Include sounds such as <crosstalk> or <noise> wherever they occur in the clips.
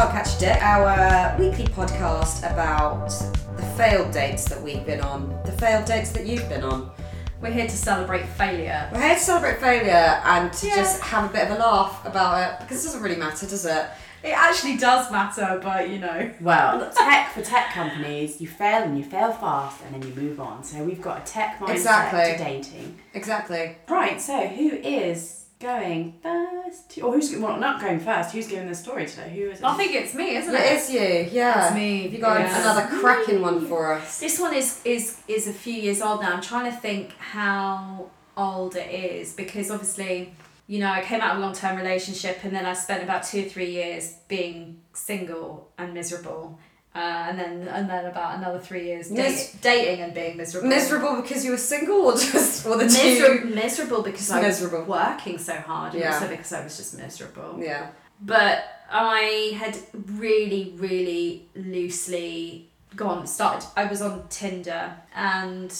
Can't Catch a Dick, our weekly podcast about the failed dates that we've been on, the failed dates that you've been on. We're here to celebrate failure. We're here to celebrate failure and to Yeah. just have a bit of a laugh about it because it doesn't really matter, does it? It actually does matter, but you know. Well, <laughs> tech for tech companies, you fail and you fail fast, and then you move on. So we've got a tech mindset Exactly. to dating. Exactly. Right. So who is going first? Or who's well not going first? Who's giving the story today? Who is it? I think it's me, isn't Yeah, it? it's you, yeah. It's me, Have you got yes. another cracking one for us? This one is is is a few years old now. I'm trying to think how old it is because obviously, you know, I came out of a long term relationship and then I spent about two or three years being single and miserable. Uh, and then and then about another three years date, Mis- dating and being miserable. Miserable because you were single or just or the Miser- two? miserable because I was miserable. working so hard and Yeah. also because I was just miserable. Yeah. but I had really, really loosely gone started. I was on Tinder and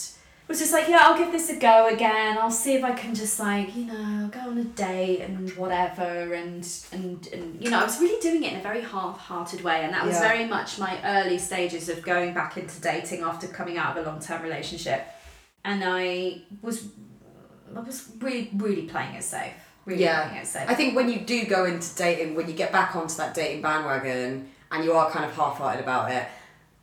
was just like, yeah, I'll give this a go again. I'll see if I can just like, you know, go on a date and whatever and and and you know, I was really doing it in a very half-hearted way, and that was Yeah. very much my early stages of going back into dating after coming out of a long-term relationship, and I was I was really, really playing it safe. Really Yeah. playing it safe. I think when you do go into dating, when you get back onto that dating bandwagon and you are kind of half-hearted about it,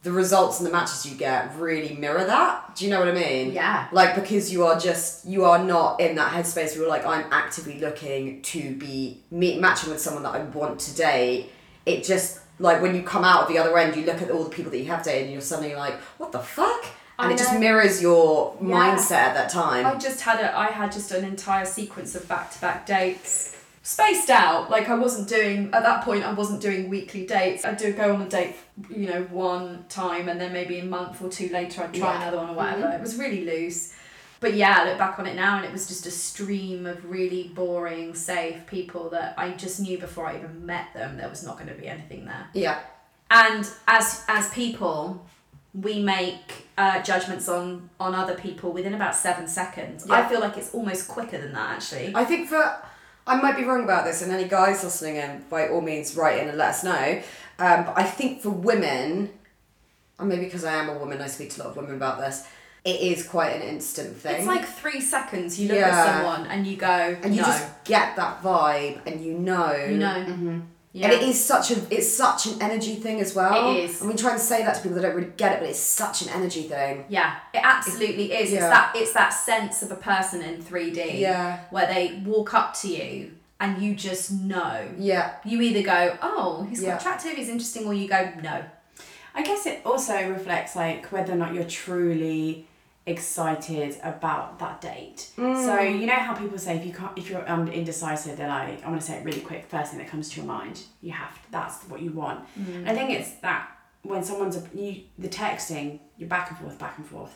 the results and the matches you get really mirror that. Do you know what I mean? Yeah. Like because you are just you are not in that headspace where you're like I'm actively looking to be meet matching with someone that I want to date. It just like when you come out of the other end, you look at all the people that you have dated, and you're suddenly like, what the fuck? And I it just mirrors your Yeah. mindset at that time. I just had a I had just an entire sequence of back to back dates. Spaced out. Like I wasn't doing at that point I wasn't doing weekly dates. I'd do go on a date, you know, one time and then maybe a month or two later I'd try Yeah. another one or whatever. It was really loose. But yeah, I look back on it now and it was just a stream of really boring, safe people that I just knew before I even met them there was not going to be anything there. yeah. And as as people, we make uh, judgments on on other people within about seven seconds. I feel like it's almost quicker than that actually. I think for I might be wrong about this, and any guys listening in, by all means, write in and let us know. Um, but I think for women, and maybe because I am a woman, I speak to a lot of women about this. It is quite an instant thing. It's like three seconds. You look Yeah. at someone and you go, and you no, just get that vibe, and you know. you know, Mm-hmm. Yeah. And it is such a it's such an energy thing as well. It is. I mean, trying to say that to people that don't really get it, but it's such an energy thing. Yeah, it absolutely is. It's Yeah. that it's that sense of a person in three D. Yeah. Where they walk up to you and you just know. Yeah. You either go, oh, he's Yeah. attractive, he's interesting, or you go, no. I guess it also reflects like whether or not you're truly excited about that date. So you know how people say if you can't if you're um, indecisive, they're like I want to say it really quick. First thing that comes to your mind, you have to, that's what you want. I think it's that when someone's a, you the texting, you're back and forth, back and forth,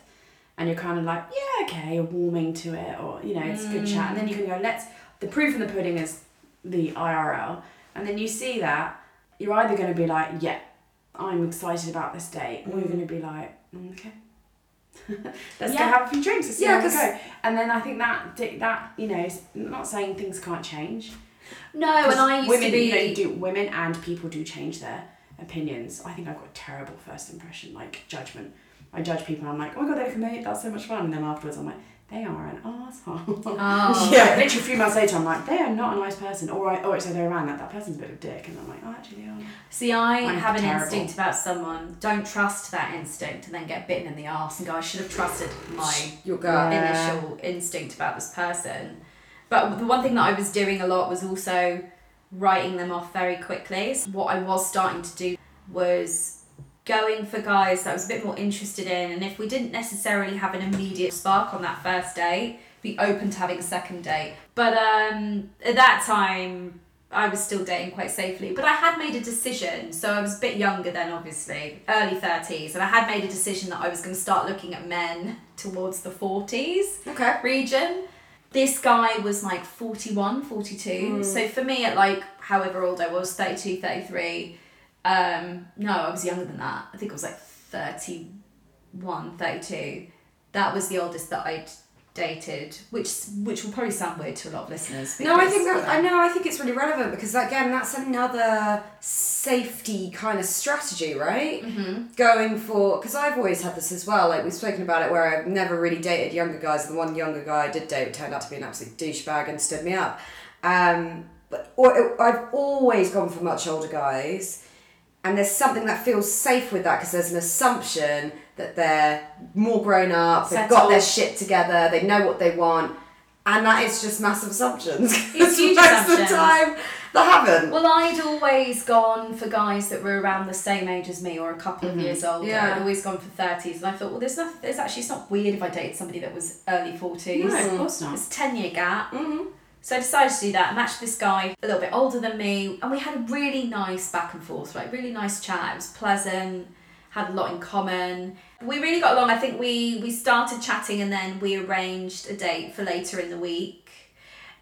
and you're kind of like yeah okay, you're warming to it, or you know it's a good chat, and then you can go let's. The proof in the pudding is the IRL, and then you see that you're either going to be like yeah I'm excited about this date, or you're going to be like, "Mm, okay, <laughs> let's Yeah. go have a few drinks, let's see Yeah, how we 'cause- go. And then I think that that you know, not saying things can't change. No, and I used women, to be. you know, do women and people do change their opinions. I think I've got a terrible first impression, like judgment. I judge people, and I'm like, oh my god, they amazing, that's so much fun, and then afterwards, I'm like, they are an asshole. <laughs> Oh. Yeah. Literally a few months later, I'm like, they are not a nice person, or I, or it's the other way around that that person's a bit of a dick, and I'm like, oh, actually, they are. See, I I'm have an terrible. instinct about someone. Don't trust that instinct and then get bitten in the arse and go, I should have trusted my Your gut. Yeah. initial instinct about this person. But the one thing that I was doing a lot was also writing them off very quickly. So what I was starting to do was going for guys that I was a bit more interested in, and if we didn't necessarily have an immediate spark on that first date, be open to having a second date. But um, at that time, I was still dating quite safely, but I had made a decision. So I was a bit younger then, obviously, early 30s, and I had made a decision that I was going to start looking at men towards the 40s Okay. region. This guy was like 41, 42. So for me, at like however old I was, 32, 33, um, no, I was younger than that. I think I was like 31, 32. That was the oldest that I'd dated, which which will probably sound weird to a lot of listeners. No, I think that I know. I think it's really relevant because again, that's another safety kind of strategy, right? Mm-hmm. Going for because I've always had this as well. Like we've spoken about it, where I've never really dated younger guys. The one younger guy I did date turned out to be an absolute douchebag and stood me up. Um, but or I've always gone for much older guys, and there's something that feels safe with that because there's an assumption that they're more grown up, they've got their shit together, they know what they want. And that is just massive assumptions. It's <laughs> huge most of the assumptions. time they haven't. Well, I'd always gone for guys that were around the same age as me or a couple of years older. Yeah. I'd always gone for thirties, and I thought, well, there's nothing. There's actually it's not weird if I dated somebody that was early forties. No, of course not. It's a ten year gap. Mhm. So I decided to do that. Matched this guy a little bit older than me, and we had a really nice back and forth, like really nice chat. It was pleasant, had a lot in common. We really got along. I think we we started chatting, and then we arranged a date for later in the week.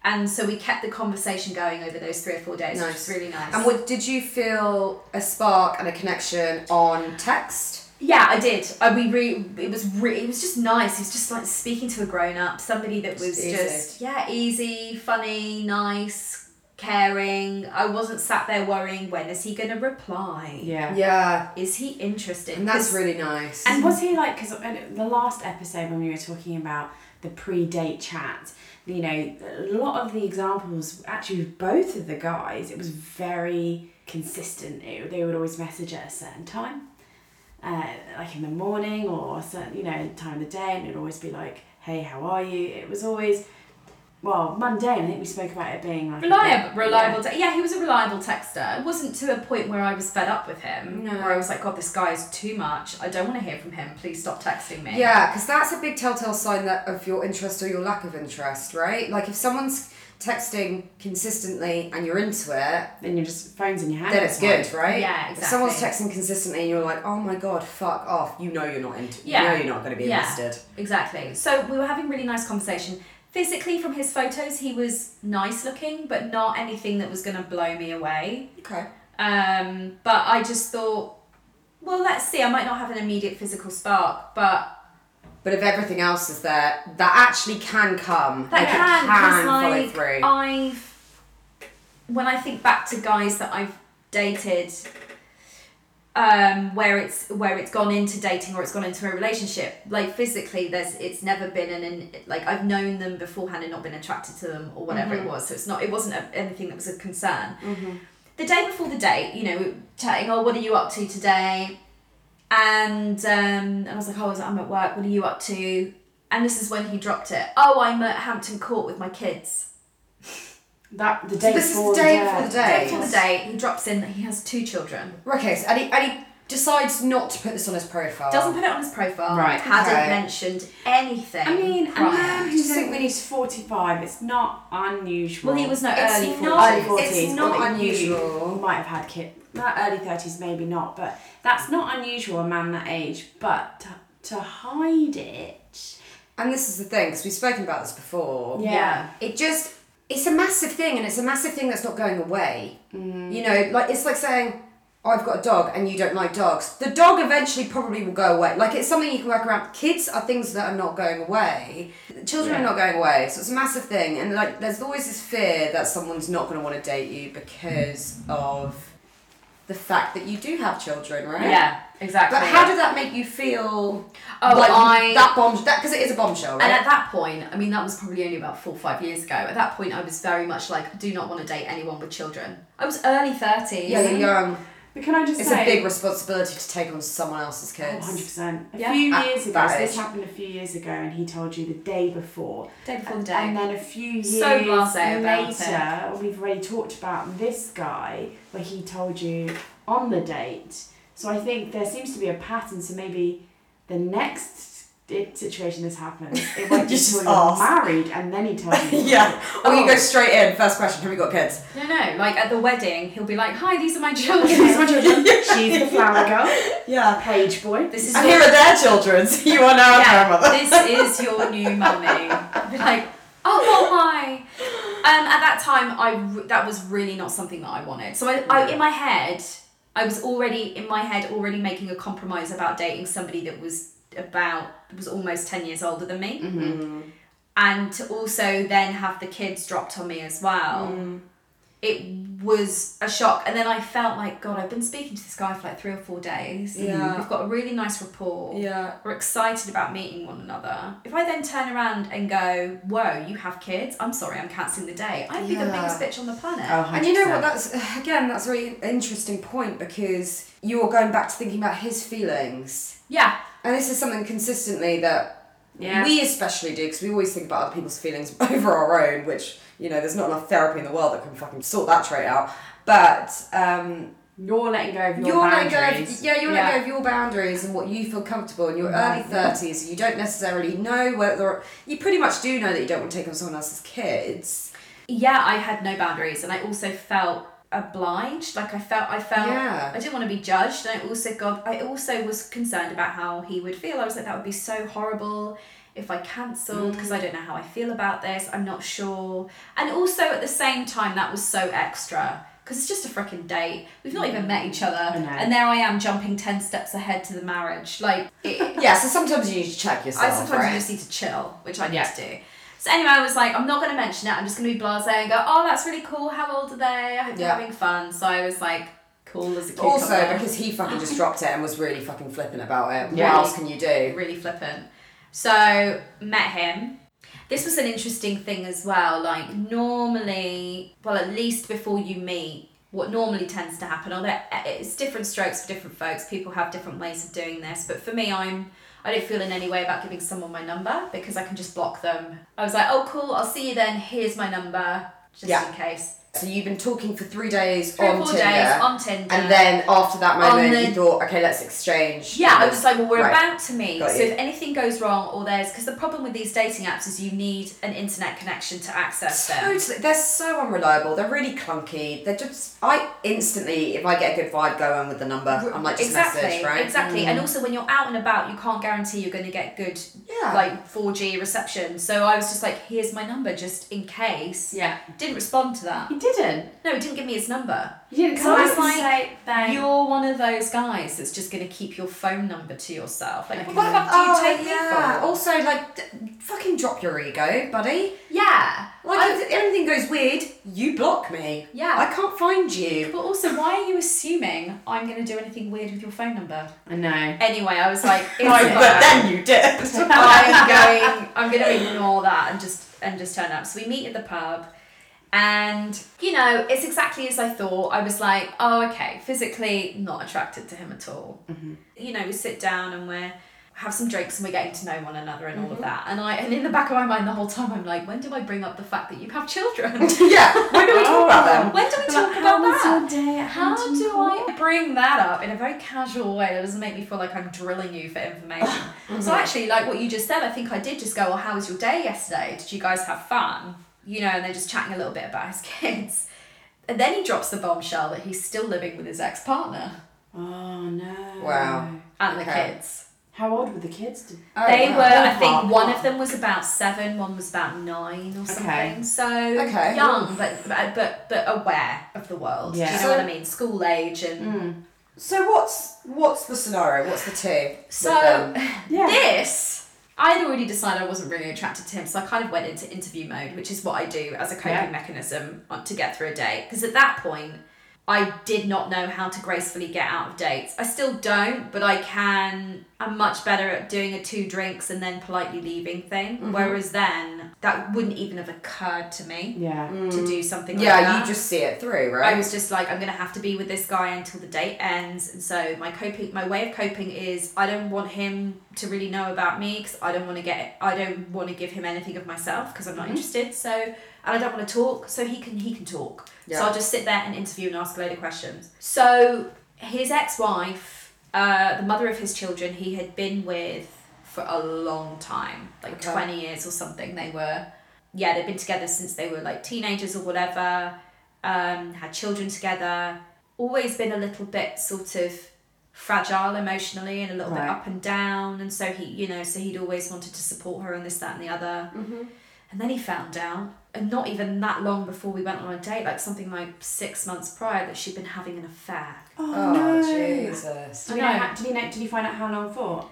And so we kept the conversation going over those three or four days, which Nice. was really nice. And what, did you feel a spark and a connection on text? Yeah, I did. I, we re- it was re- it was just nice. It was just like speaking to a grown up, somebody that was Just just yeah, easy, funny, nice, caring. I wasn't sat there worrying when is he going to reply? Yeah. Yeah, Is he interested? and that's 'Cause- really nice. And was he mm. like, because the last episode when we were talking about the pre date chat, you know, a lot of the examples, actually, with both of the guys, it was very consistent. It, they would always message at a certain time, uh, like in the morning or certain, you know, time of the day, and it would always be like, hey, how are you? It was always, well, mundane. I think we spoke about it being like a bit- Reliable, reliable. Te- yeah, he was a reliable texter. It wasn't to a point where I was fed up with him. No. Where I was like, God, this guy is too much. I don't want to hear from him. Please stop texting me. Yeah, because that's a big telltale sign that of your interest or your lack of interest, right? Like if someone's texting consistently and you're into it, Then you're just phones in your hand. then it's the time. good, right? Yeah, exactly. If someone's texting consistently and you're like, oh my god, fuck off, you know you're not into. Yeah. You know you're not going to be Yeah. invested. Exactly. So we were having really nice conversation. Physically, from his photos, he was nice looking, but not anything that was going to blow me away. Okay. Um, but I just thought, well, let's see. I might not have an immediate physical spark, but But if everything else is there, that actually can come. that like, it can can follow like through. I've when I think back to guys that I've dated um where it's where it's gone into dating or it's gone into a relationship like physically there's it's never been an, an like I've known them beforehand and not been attracted to them or whatever Mm-hmm. it was so it's not it wasn't a, anything that was a concern the day before the date you know chatting oh what are you up to today and um and I was like oh I'm at work what are you up to and this is when he dropped it oh I'm at Hampton Court with my kids That the day this is the before day the before the the day. day before the date he drops in that he has two children Okay, so, and he, and he decides not to put this on his profile. doesn't put it on his profile Right, hadn't okay. mentioned anything I mean, a man I who's think when he's 45, it's not unusual. well he was no It's early 40s not- early 40s. It's not that you unusual. might have had kids. Not early 30s, maybe not, but that's not unusual, a man that age. But to, to hide it. And this is the thing, because we've spoken about this before. yeah It just, it's a massive thing, and it's a massive thing that's not going away. Mm. You know, like, it's like saying, I've got a dog and you don't like dogs. The dog eventually probably will go away. Like, it's something you can work around. Kids are things that are not going away. Children Yeah. are not going away. So it's a massive thing. And, like, there's always this fear that someone's not going to want to date you because of the fact that you do have children, right? yeah exactly But how did that make you feel? Oh, like I- that bomb that because it is a bombshell, right? And at that point, I mean, that was probably only about four or five years ago. At that point, I was very much like, do not want to date anyone with children. I was early 30s. yeah, you're young. But can I just It's say. a big responsibility to take on someone else's Oh, kids. 100%. A Yeah. few At years ago, so this happened a few years ago, and he told you the day before. Day before the And then a few years So blasé about later, we've already talked about this guy where he told you on the date. So I think there seems to be a pattern. So maybe the next i- situation this happens, <laughs> it might be You just until you're ask. married and then he tells you. <laughs> yeah. Or you Oh. go straight in. First question: Have you got kids? No, no, like at the wedding, he'll be like, hi, these are my <laughs> children. These are my children. She's the flower girl, Yeah. page boy. This is And your here are their children. So you are now a yeah, grandmother. this is your new mummy. I'd be like, oh hi. Um, at that time, I re- that was really not something that I wanted. So I, I, in my head, I was already in my head already making a compromise about dating somebody that was about was almost ten years older than me. and to also then have the kids dropped on me as well. Mm. It was a shock, and then I felt like God. I've been speaking to this guy for like three or four days. Yeah. we've got a really nice rapport. Yeah. We're excited about meeting one another. If I then turn around and go, "Whoa, you have kids? I'm sorry, I'm cancelling the day." I'd be the biggest bitch on the planet. Oh, And you know what? That's again, that's a really interesting point because you're going back to thinking about his feelings, Yeah, and this is something consistently that Yeah. we especially do because we always think about other people's feelings <laughs> over our own, which you know, there's not enough therapy in the world that can fucking sort that trait out. But um, You're letting go of your you're letting boundaries. go of, yeah, you're Yeah. letting go of your boundaries and what you feel comfortable in your early thirties. You don't necessarily know whether you pretty much do know that you don't want to take on someone else's kids. yeah. I had no boundaries, and I also felt obliged. Like I felt, I felt, Yeah. I didn't want to be judged, and I also got, I also was concerned about how he would feel. I was like, that would be so horrible if I cancelled because I mm. don't know how I feel about this. I'm not sure, and also at the same time, that was so extra. Because it's just a freaking date. We've not even met each other. And there I am jumping 10 steps ahead to the marriage. Like, <laughs> it, Yeah, so sometimes you need to check yourself. I sometimes right? you just need to chill, which I need Yeah. to do. So anyway, I was like, I'm not going to mention it. I'm just going to be blasé and go, oh, that's really cool. How old are they? I hope they're Yeah. having fun. So I was like, cool as a cucumber. Also, because he fucking just dropped it and was really fucking flippant about it. Yeah. What else can you do? really flippant. So met him. This was an interesting thing as well. Like normally, well, at least before you meet, what normally tends to happen, although it's different strokes for different folks. People have different ways of doing this. But for me, I'm I don't feel in any way about giving someone my number because I can just block them. I was like, oh cool, I'll see you then. Here's my number, just Yeah. in case. So you've been talking for three days Three on four Tinder, days on Tinder. and then after that moment, the- you thought, okay, let's exchange. Yeah, I was like, well, we're Right. about to meet. Got So you. if anything goes wrong, or there's because the problem with these dating apps is you need an internet connection to access them. Totally, they're so unreliable. They're really clunky. They're just. I instantly, if I get a good vibe going with the number, I'm like, just exactly, message, right? Mm. exactly. And also, when you're out and about, you can't guarantee you're going to get good, Yeah. like 4G reception. So I was just like, here's my number, just in case. Yeah. Didn't respond to that. Didn't. No, he didn't give me his number. You didn't So come I was like. You're one of those guys that's just going to keep your phone number to yourself. Like, Okay. what do you Oh, take yeah. me for? Also, like, d- fucking drop your ego, buddy. Yeah. Like, I- if anything goes weird, you block me. Yeah. I can't find you. But also, why are you assuming I'm going to do anything weird with your phone number? I know. Anyway, I was like, <laughs> No, but then you did. I'm going. I'm going to ignore that and just and just turn up. So we meet at the pub, and you know, it's exactly as I thought. I was like, oh, okay, physically not attracted to him at all. Mm-hmm. You know, we sit down and we're have some drinks and we're getting to know one another and all of mm-hmm. that. And I and in the back of my mind the whole time I'm like, when do I bring up the fact that you have children? <laughs> yeah. When do we talk about them? Oh. when do we talk like, about that? your day at How do? I bring that up in a very casual way that doesn't make me feel like I'm drilling you for information? <laughs> So actually, like what you just said, I think I did just go, "Well, how was your day yesterday? Did you guys have fun?" You know, and they're just chatting a little bit about his <laughs> kids. And then he drops the bombshell that he's still living with his ex partner Oh no. Wow. and the kids. How old were the kids? Did- Oh, they wow. were, I oh, think, one of them was about seven, one was about nine or something. Okay. So Okay. young, but but but but aware of the world. Do Yeah. you know So- what I mean? School age and. Hmm. So what's what's the scenario? What's the two? with So them? <laughs> Yeah. this, I'd already decided I wasn't really attracted to him, so I kind of went into interview mode, which is what I do as a coping Yeah. mechanism to get through a date. Because at that point, I did not know how to gracefully get out of dates. I still don't, but I can. I'm much better at doing a two drinks and then politely leaving thing. Mm-hmm. Whereas then, that wouldn't even have occurred to me Yeah. to do something like yeah, that. you just see it through, right? I was just like, I'm gonna have to be with this guy until the date ends, and so my coping, my way of coping is I don't want him to really know about me because I don't want to get, I don't want to give him anything of myself because I'm not interested. So, and I don't want to talk, so he can he can talk. Yeah. So I'll just sit there and interview and ask a load of questions. So his ex-wife, uh, the mother of his children, he had been with for a long time, like Okay. twenty years or something. They were, yeah, they'd been together since they were like teenagers or whatever um, had children together, always been a little bit sort of fragile emotionally and a little Right. bit up and down. And so he, you know, so he'd always wanted to support her and this, that, and the other. And then he found out, and not even that long before we went on a date, like something like six months prior, that she'd been having an affair. Oh, oh no. Jesus. Did he, know, how- did he know? Did he find out how long for?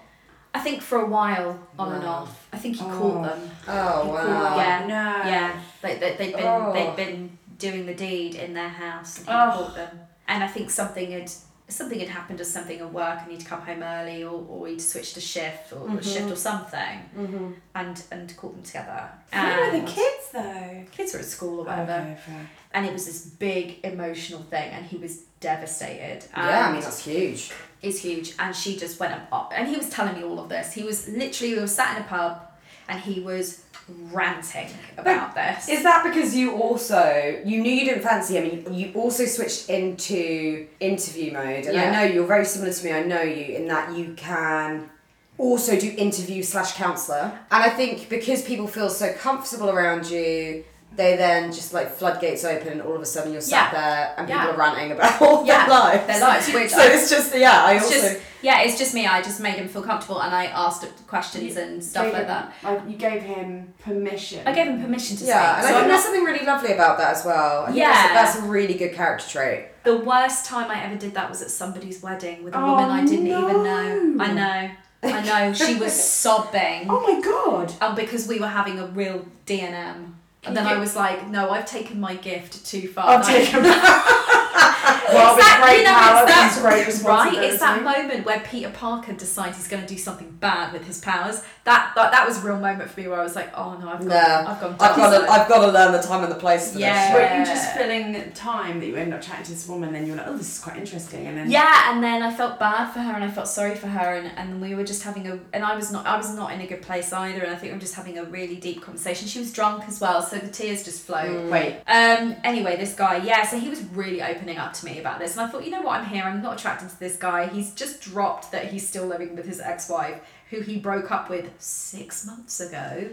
I think for a while, on and off. I think he Oh. caught them. Oh wow. Yeah. No. Yeah, they, they, they'd been Oh. they'd been doing the deed in their house and he Oh. caught them. And I think something had something had happened or something at work and he'd come home early or, or he'd switched a shift or a shift or something Mm-hmm. and and caught them together. Where were the kids though? kids were at school or whatever. Okay, fair. And it was this big emotional thing and he was devastated. Yeah, I mean that's huge. is huge and she just went up and he was telling me all of this. He was literally we were sat in a pub and he was ranting about this. Is that because you also you knew you didn't fancy him? and You, you also switched into interview mode, and I know you're very similar to me. I know you in that you can also do interview slash counselor, and I think because people feel so comfortable around you. They then just like floodgates open, and all of a sudden you're sat Yeah. there and people Yeah. are ranting about <laughs> all Yeah, their lives. their lives, which <laughs> so I- it's just yeah. I also just yeah, it's just me. I just made him feel comfortable, and I asked questions and stuff like him- that. Like you gave him permission. I gave him permission to yeah, and speak. I think I'm there's not, something really lovely about that as well. I think Yeah. that's, that's a really good character trait. the worst time I ever did that was at somebody's wedding with a Oh, woman I didn't even know. I know, I know. She was <laughs> sobbing, Oh my god. and because we were having a real D and M. Can And then I was like, no, I've taken my gift too far. I'll <laughs> Like- take <laughs> well, that- great you know, power that- great <laughs> Right, it's that moment where Peter Parker decides he's going to do something bad with his powers. That that, that was a real moment for me where I was like, oh no, I've gone, No, I've gone. I've got to. I've got to learn the time and the place for Yeah. this. Were you just filling time that you end up chatting to this woman, and then you were like, oh, this is quite interesting, and then Yeah, and then I felt bad for her and I felt sorry for her and, and we were just having a and I was not I was not in a good place either and I think we were just having a really deep conversation. She was drunk as well, so the tears just flowed. wait, Um anyway, this guy, yeah, so he was really opening up to me about this and I thought, you know what, I'm here, I'm not attracted to this guy. He's just dropped that he's still living with his ex-wife, who he broke up with six months ago.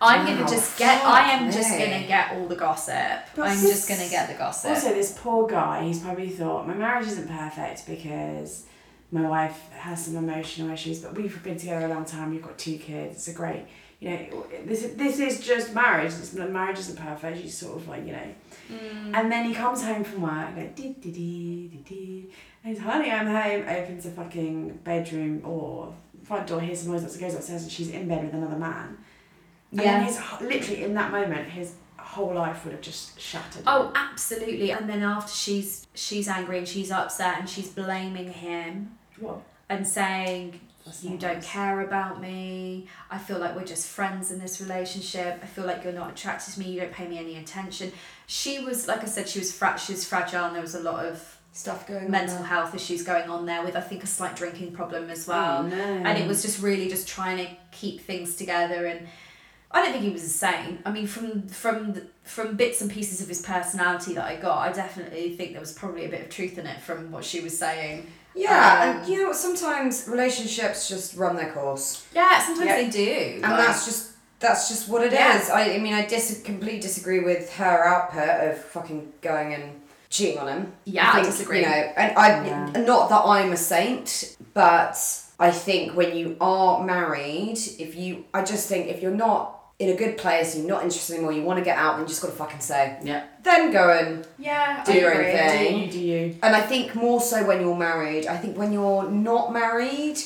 I'm Wow, gonna just get I am fuck just gonna get all the gossip. But I'm this- just gonna get the gossip. Also, this poor guy, he's probably thought, my marriage isn't perfect because my wife has some emotional issues, but we've been together a long time, we've got two kids, it's a great, you know, this, is- this is just marriage, it's, marriage isn't perfect, she's sort of like, you know. Mm. And then he comes home from work, like, dee, dee, dee, dee, dee, and he's, honey, I'm home, opens the fucking bedroom or front door, hears some noise, goes upstairs, and she's in bed with another man. And Yeah. then his, literally in that moment, his whole life would have just shattered. Oh, absolutely. And then after she's she's angry and she's upset and she's blaming him What? and saying That's you don't nice. care about me. I feel like we're just friends in this relationship. I feel like you're not attracted to me. You don't pay me any attention. She was like I said she was fra- she was fragile and there was a lot of Stuff going mental health issues going on there with I think a slight drinking problem as well Oh, no. and it was just really just trying to keep things together and I don't think he was insane. I mean, from from the, from bits and pieces of his personality that I got, I definitely think there was probably a bit of truth in it from what she was saying. Yeah, Um, and you know? Sometimes relationships just run their course, Yeah, sometimes Yeah. they do. and like- that's just that's just what it is. Yeah. I, I mean, I dis- completely disagree with her output of fucking going and cheating on him. Yeah, I think, disagree. You know, and I Yeah. not that I'm a saint, but I think when you are married, if you, I just think if you're not in a good place, you're not interested anymore, you want to get out, then you just got to fucking say. Yeah. Then go and yeah, Do I your agree. own Do thing. you? Do you? And I think more so when you're married. I think when you're not married,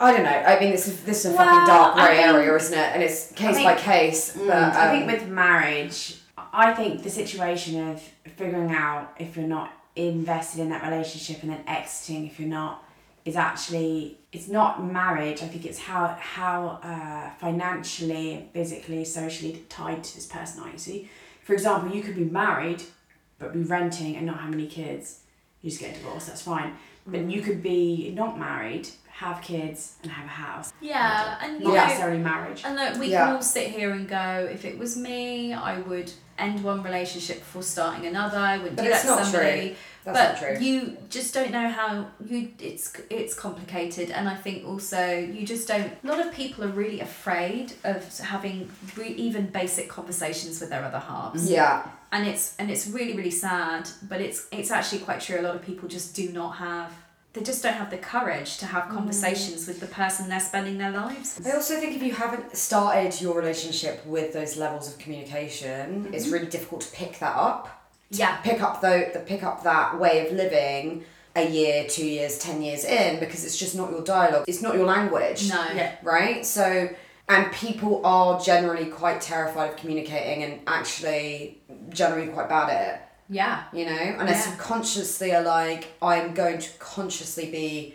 I don't know. I mean, this is this is a Well, fucking dark I grey area, isn't it? And it's case think- by case. Mm, But I think um, with marriage, I think the situation of figuring out if you're not invested in that relationship and then exiting if you're not is actually it's not marriage. I think it's how how uh, financially, physically, socially tied to this person are you. See, for example, you could be married but be renting and not have any kids. You just get a divorce. That's fine. But you could be not married, have kids, and have a house. Yeah, and you Not know, necessarily marriage. and look, we Yeah. can all sit here and go. If it was me, I would end one relationship before starting another. I wouldn't But do it's that to not somebody. that's but not true. you just don't know how you it's it's complicated and i think also you just don't a lot of people are really afraid of having re- even basic conversations with their other halves yeah, and it's and it's really really sad but it's it's actually quite true a lot of people just do not have they just don't have the courage to have mm. conversations with the person they're spending their lives I also think if you haven't started your relationship with those levels of communication, it's mm-hmm. really difficult to pick that up. yeah Pick up though, the pick up that way of living a year, two years, ten years in because it's just not your dialogue. It's not your language. No. Yeah. Right? So and people are generally quite terrified of communicating and actually generally quite bad at it. Yeah. You know? And they Yeah. subconsciously are like, I'm going to consciously be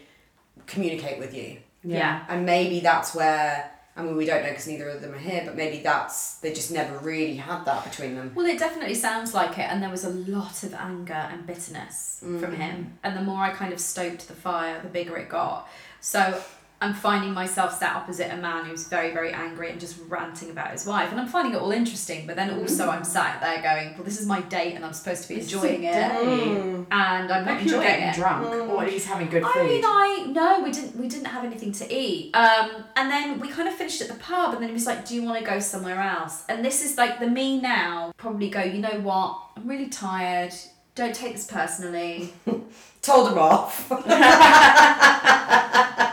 communicate with you. Yeah. And maybe that's where I mean we don't know because neither of them are here, but maybe that's they just never really had that between them. Well, it definitely sounds like it, and there was a lot of anger and bitterness from mm. him. And the more I kind of stoked the fire, the bigger it got. So I'm finding myself sat opposite a man who's very, very angry and just ranting about his wife. And I'm finding it all interesting, but then also I'm sat there going, well, this is my date and I'm supposed to be enjoying it. Mm. And I'm not Maybe you were enjoying getting it. drunk or at least having good food. I mean, I no, we didn't. We didn't have anything to eat. Um, and then we kind of finished at the pub, and then he was like, "Do you want to go somewhere else?" And this is like the me now. Probably go. You know what? I'm really tired. Don't take this personally. <laughs> Told him off. <laughs>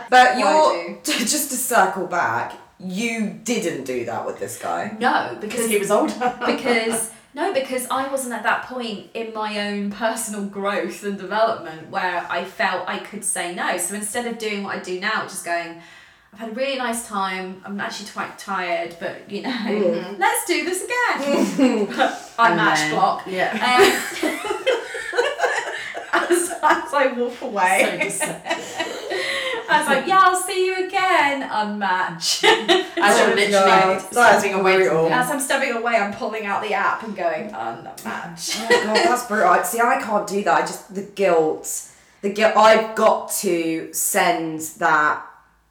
<laughs> but Why you're <laughs> just to circle back, you didn't do that with this guy. No, because because he was older. <laughs> because no, because I wasn't at that point in my own personal growth and development where I felt I could say no. So instead of doing what I do now, just going, I've had a really nice time. I'm actually quite tired, but you know, let's do this again. <laughs> I And match block. Yeah. Um, as, as I walk away, deceptive. I was like, "Yeah, I'll see you again." Unmatch. As Oh, literally God. Stepping away brutal. As I'm stepping away, I'm pulling out the app and going unmatch. Oh God, that's brutal. See, I can't do that. I just the guilt, the guilt. I've got to send that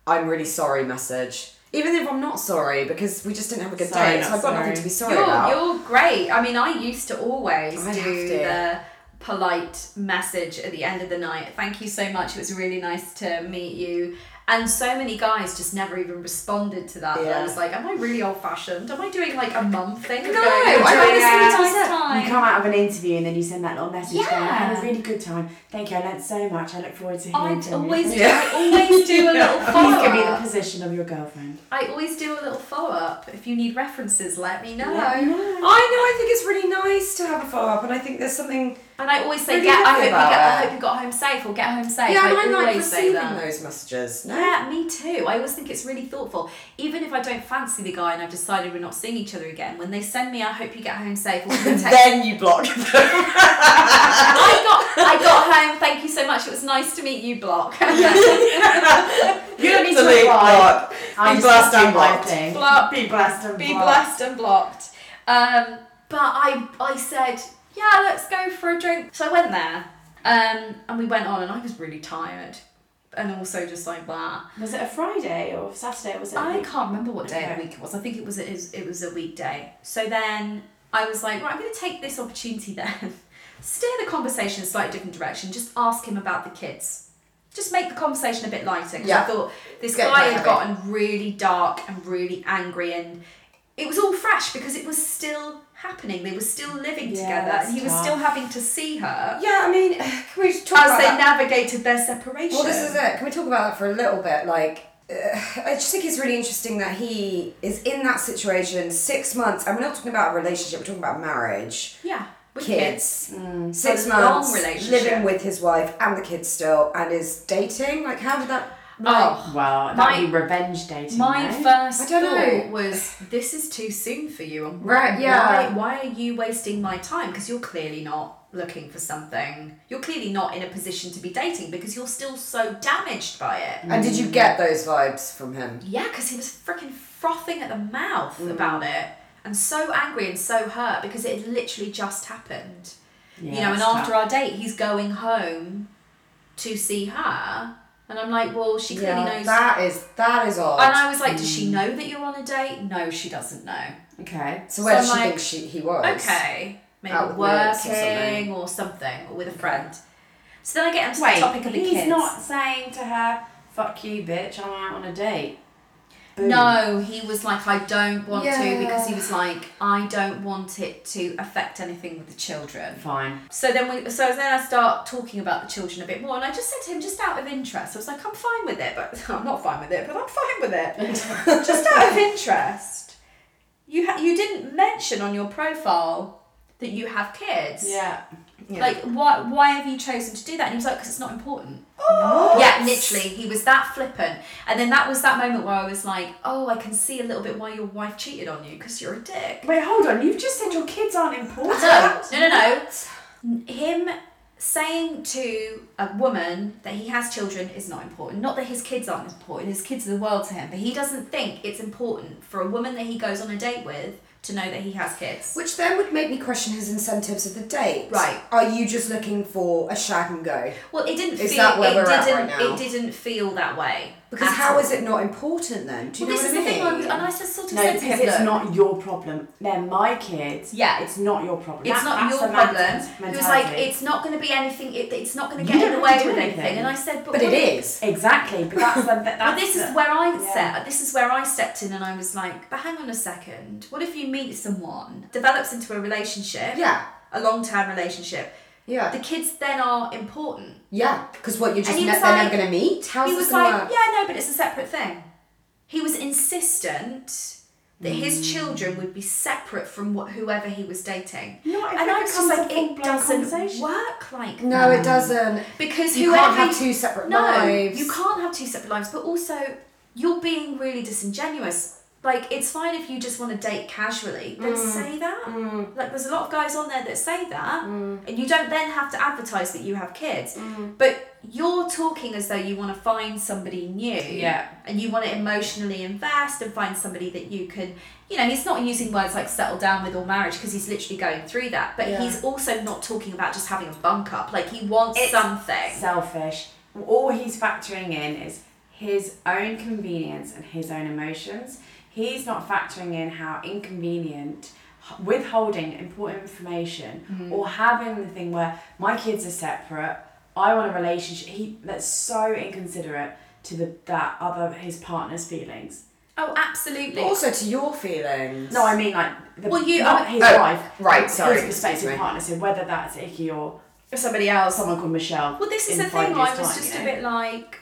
I'm really sorry message, even if I'm not sorry because we just didn't have a good Sorry, date. So I've got nothing to be sorry you're, about. you're great. I mean, I used to always I do to. the polite message at the end of the night. Thank you so much. It was really nice to meet you. And so many guys just never even responded to that. that I was like, am I really old fashioned? Am I doing like a mum thing? No, I "Enjoying honestly a nice time." You come out of an interview and then you send that little message going, I had a really good time. Thank you, I learned so much. I look forward to hearing I from you. always, Yeah. I always do a little follow <laughs> up. Please give me the position of your girlfriend. I always do a little follow up. If you need references, let me know. Let me know. I know. I think it's really nice to have a follow up, and I think there's something. And I always say, Really get. I hope you about get. I hope you got home safe, or get home safe. Yeah, I and I like always say receiving that. those messages. No. Yeah, me too. I always think it's really thoughtful. Even if I don't fancy the guy and I've decided we're not seeing each other again, when they send me, I hope you get home safe. Or <laughs> text, then you block them. <laughs> I got, I got home. Thank you so much. It was nice to meet you. Block. <laughs> You don't need to Delete, reply. block. I Be just blessed do and blocked. Block. Be blessed and blocked. Be blocked. blessed and blocked. Um, but I, I said, yeah, let's go for a drink. So I went there, um, and we went on, and I was really tired, and also just like that. Was it a Friday or Saturday? Or was it? a I week- can't remember what day of the week it was. I think it was it was, it was a weekday. So then I was like, right, I'm going to take this opportunity then, <laughs> steer the conversation in a slightly different direction. Just ask him about the kids. Just make the conversation a bit lighter. 'cause Yeah. I thought this It's getting guy had heavy. gotten really dark and really angry, and it was all fresh because it was still happening. They were still living Yeah, together, and he was still having to see her Yeah, I mean, <sighs> can we talk as about they that? navigated their separation. Well, this is it. Can we talk about that for a little bit? Like, uh, <sighs> I just think it's really interesting that he is in that situation six months, and we're not talking about a relationship. We're talking about marriage, Yeah, with kids, Mm. six months, relationship. living with his wife and the kids still, and is dating. Like, how did that? Oh. Well, that'd My- be revenge dating. My no? first I don't thought know. was this is too soon for you. and Right, why- yeah. Why, why are you wasting my time? Because you're clearly not looking for something. You're clearly not in a position to be dating because you're still so damaged by it. And did you get those vibes from him? Yeah, because he was freaking frothing at the mouth Mm. about it and so angry and so hurt because it had literally just happened. Yeah, you know, and after tough. our date, he's going home to see her. And I'm like, well, she clearly knows. that is that is odd. And I was like, does she mm. know that you're on a date? No, she doesn't know. Okay. so where so does she I'm think like, she he was? Okay, maybe Out mates or working or something. or with a friend. So then I get into Wait, the topic of the he's kids. not saying to her, "Fuck you, bitch. I'm out on a date." Boom. No, he was like, I don't want to because he was like, I don't want it to affect anything with the children. Fine. So then we, so then I start talking about the children a bit more, and I just said to him, just out of interest, I was like, I'm fine with it, but <laughs> I'm not fine with it, but I'm fine with it. <laughs> just out of interest, you ha- you didn't mention on your profile that you have kids. Yeah. Yeah. Like, why, why have you chosen to do that? And he was like, because it's not important. Yeah, literally, he was that flippant. And then that was that moment where I was like, oh, I can see a little bit why your wife cheated on you because you're a dick. Wait, hold on. You've just said your kids aren't important. No, no, no, no. Him saying to a woman that he has children is not important. Not that his kids aren't important, his kids are the world to him, but he doesn't think it's important for a woman that he goes on a date with to know that he has kids. Which then would make me question his incentives of the date. Right. Are you just looking for a shag and go? Well, it didn't Is feel that where it we're didn't right now? it didn't feel that way. Because how all. is it not important then? Do you Well, know this what is I the thing, mean? and I just sort of No, said because him, it's "Look, not your problem. They're my kids. Yeah. It's not your problem. It's That- not your problem. mentality. He was like, it's not going to be anything. It, it's not going to get in the way with anything. anything. And I said, but But it is. Exactly, but that's the, <laughs> that, that's But this is where I yeah. set. This is where I stepped in, and I was like, but hang on a second. What if you meet someone, develops into a relationship, Yeah. a long-term relationship? Yeah. The kids then are important. Yeah. Because what you're just he ne- was they're like- never gonna meet? How's he this was gonna like, work? yeah, no, but it's a separate thing. He was insistent that his Hmm. children would be separate from wh- whoever he was dating. Not and it I was just like, it doesn't work like No, that. it doesn't. Because You whoever can't have two separate no, lives. you can't have two separate lives. But also, you're being really disingenuous. Like it's fine if you just want to date casually, then Mm. say that. Mm. Like there's a lot of guys on there that say that, mm. and you don't then have to advertise that you have kids. Mm. But you're talking as though you want to find somebody new, Yeah. and you want to emotionally invest and find somebody that you can. You know, he's not using words like settle down with or marriage because he's literally going through that. But Yeah. he's also not talking about just having a bunk up. Like he wants It's something. selfish. All he's factoring in is his own convenience and his own emotions. He's not factoring in how inconvenient withholding important information Mm-hmm. or having the thing where my kids are separate. I want a relationship. He that's so inconsiderate to the that other his partner's feelings. Oh, absolutely. Also to your feelings. No, I mean like the, Well, you- not his oh, wife. right, his sorry, prospective excuse partner. So whether that's Ikki or somebody else. someone called Michelle. Well, this is the thing. I was time, just you a bit like,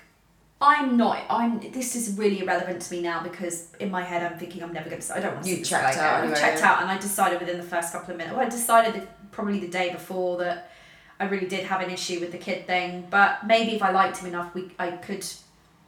I'm not. I'm. This is really irrelevant to me now because in my head I'm thinking I'm never going to. I don't want to. You checked out anyway, I've checked out, and I decided within the first couple of minutes. Well, I decided that probably the day before that I really did have an issue with the kid thing. But maybe if I liked him enough, we I could.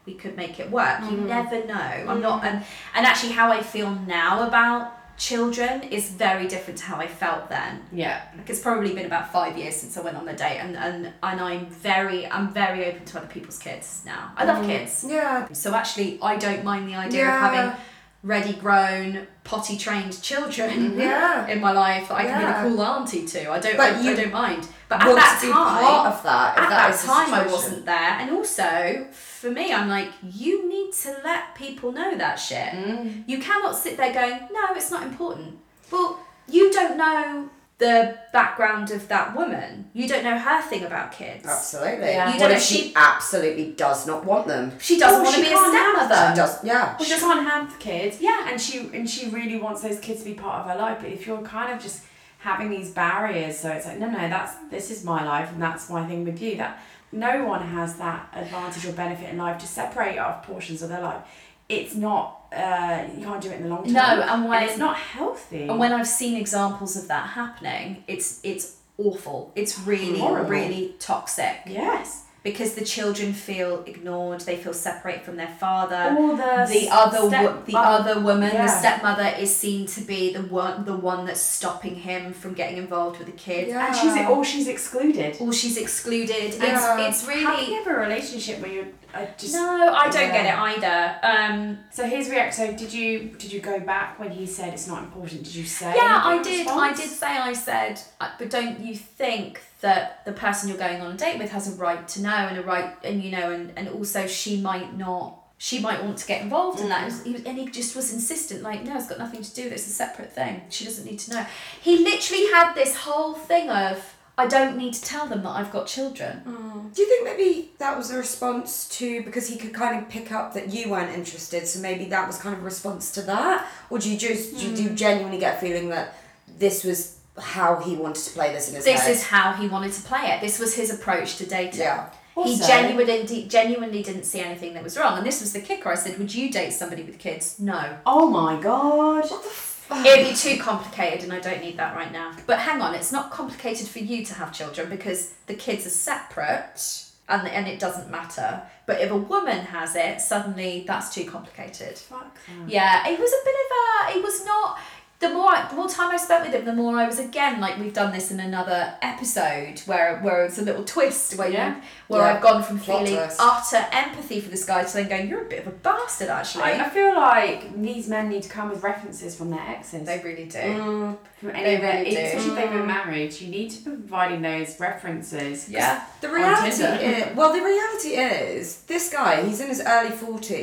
We could make it work. Mm. You never know. I'm not, and and actually, how I feel now about children is very different to how I felt then. Yeah. Like it's probably been about five years since I went on a date, and, and, and I'm very I'm very open to other people's kids now. I love mm. kids, Yeah. so actually I don't mind the idea Yeah. of having ready grown, potty trained children Yeah. <laughs> in my life that I can Yeah. be the cool auntie to. I don't But I, you I don't mind. But at Want that to be time, part of that. at that that time I wasn't there, and also for me, I'm like, you need to let people know that shit. Mm. You cannot sit there going, no, it's not important. Well, you don't know the background of that woman. You don't know her thing about kids. Absolutely. Yeah. You What don't if know- she absolutely does not want them? She doesn't Oh, want to be a can't have stepmother. She does. Yeah. Well, she can't have kids. Yeah. And she and she really wants those kids to be part of her life. But if you're kind of just having these barriers, so it's like, no, no, that's this is my life and that's my thing with you. That no one has that advantage or benefit in life to separate off portions of their life. It's not. Uh, you can't do it in the long term. No, and when- it's not healthy. And when I've seen examples of that happening, it's it's awful. It's really Horrible. really toxic yes, because the children feel ignored. They feel separated from their father. all the the other step- wo- the other woman, yeah. the stepmother, is seen to be the one the one that's stopping him from getting involved with the kid. Yeah. and she's all she's excluded. Or she's excluded. Yeah. It's it's How can really you have a relationship where you're uh, just no. I don't Yeah. get it either. Um, So his reaction. So did you did you go back when he said it's not important? Did you say? yeah, I anything in did. I did say. I said, uh, but don't you think that the person you're going on a date with has a right to know and a right and you know and and also she might not. She might want to get involved in that, And he was- and he just was insistent. Like, no, it's got nothing to do. with it, It's a separate thing. She doesn't need to know. He literally had this whole thing of, I don't need to tell them that I've got children. Mm. Do you think maybe that was a response to because he could kind of pick up that you weren't interested, so maybe that was kind of a response to that, or do you just do, do you mm. genuinely get a feeling that this was how he wanted to play this in his This head? is how he wanted to play it. This was his approach to dating. yeah. he genuinely genuinely didn't see anything that was wrong, and this was the kicker. I said, "Would you date somebody with kids?" No. Oh my god. What the fuck? It'd be too complicated, and I don't need that right now. But hang on, it's not complicated for you to have children because the kids are separate. And, and it doesn't matter. But if a woman has it, suddenly that's too complicated. Fuck. Yeah, it was a bit of a. It was not. The more I, the more time I spent with him, the more I was again like we've done this in another episode where where it's a little twist where Yeah. you where Yeah. I've gone from Plot feeling twist. utter empathy for this guy to then going you're a bit of a bastard actually. I, I feel like these men need to come with references from their exes. they really do. Mm, from any they of their, really do. especially if they've been married, you need to be providing those references. Yeah. the reality is, well, the reality is, this guy, he's in his early 40s,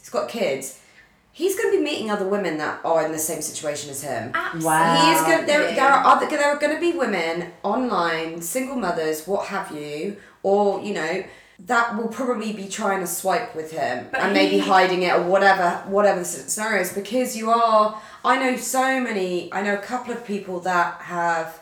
he's got kids. He's going to be meeting other women that are in the same situation as him. Absolutely. Wow. He is going. There, there are other. There are going to be women online, single mothers, what have you, or you know, that will probably be trying to swipe with him But and maybe hiding it or whatever, whatever the scenario is. Because you are. I know so many. I know a couple of people that have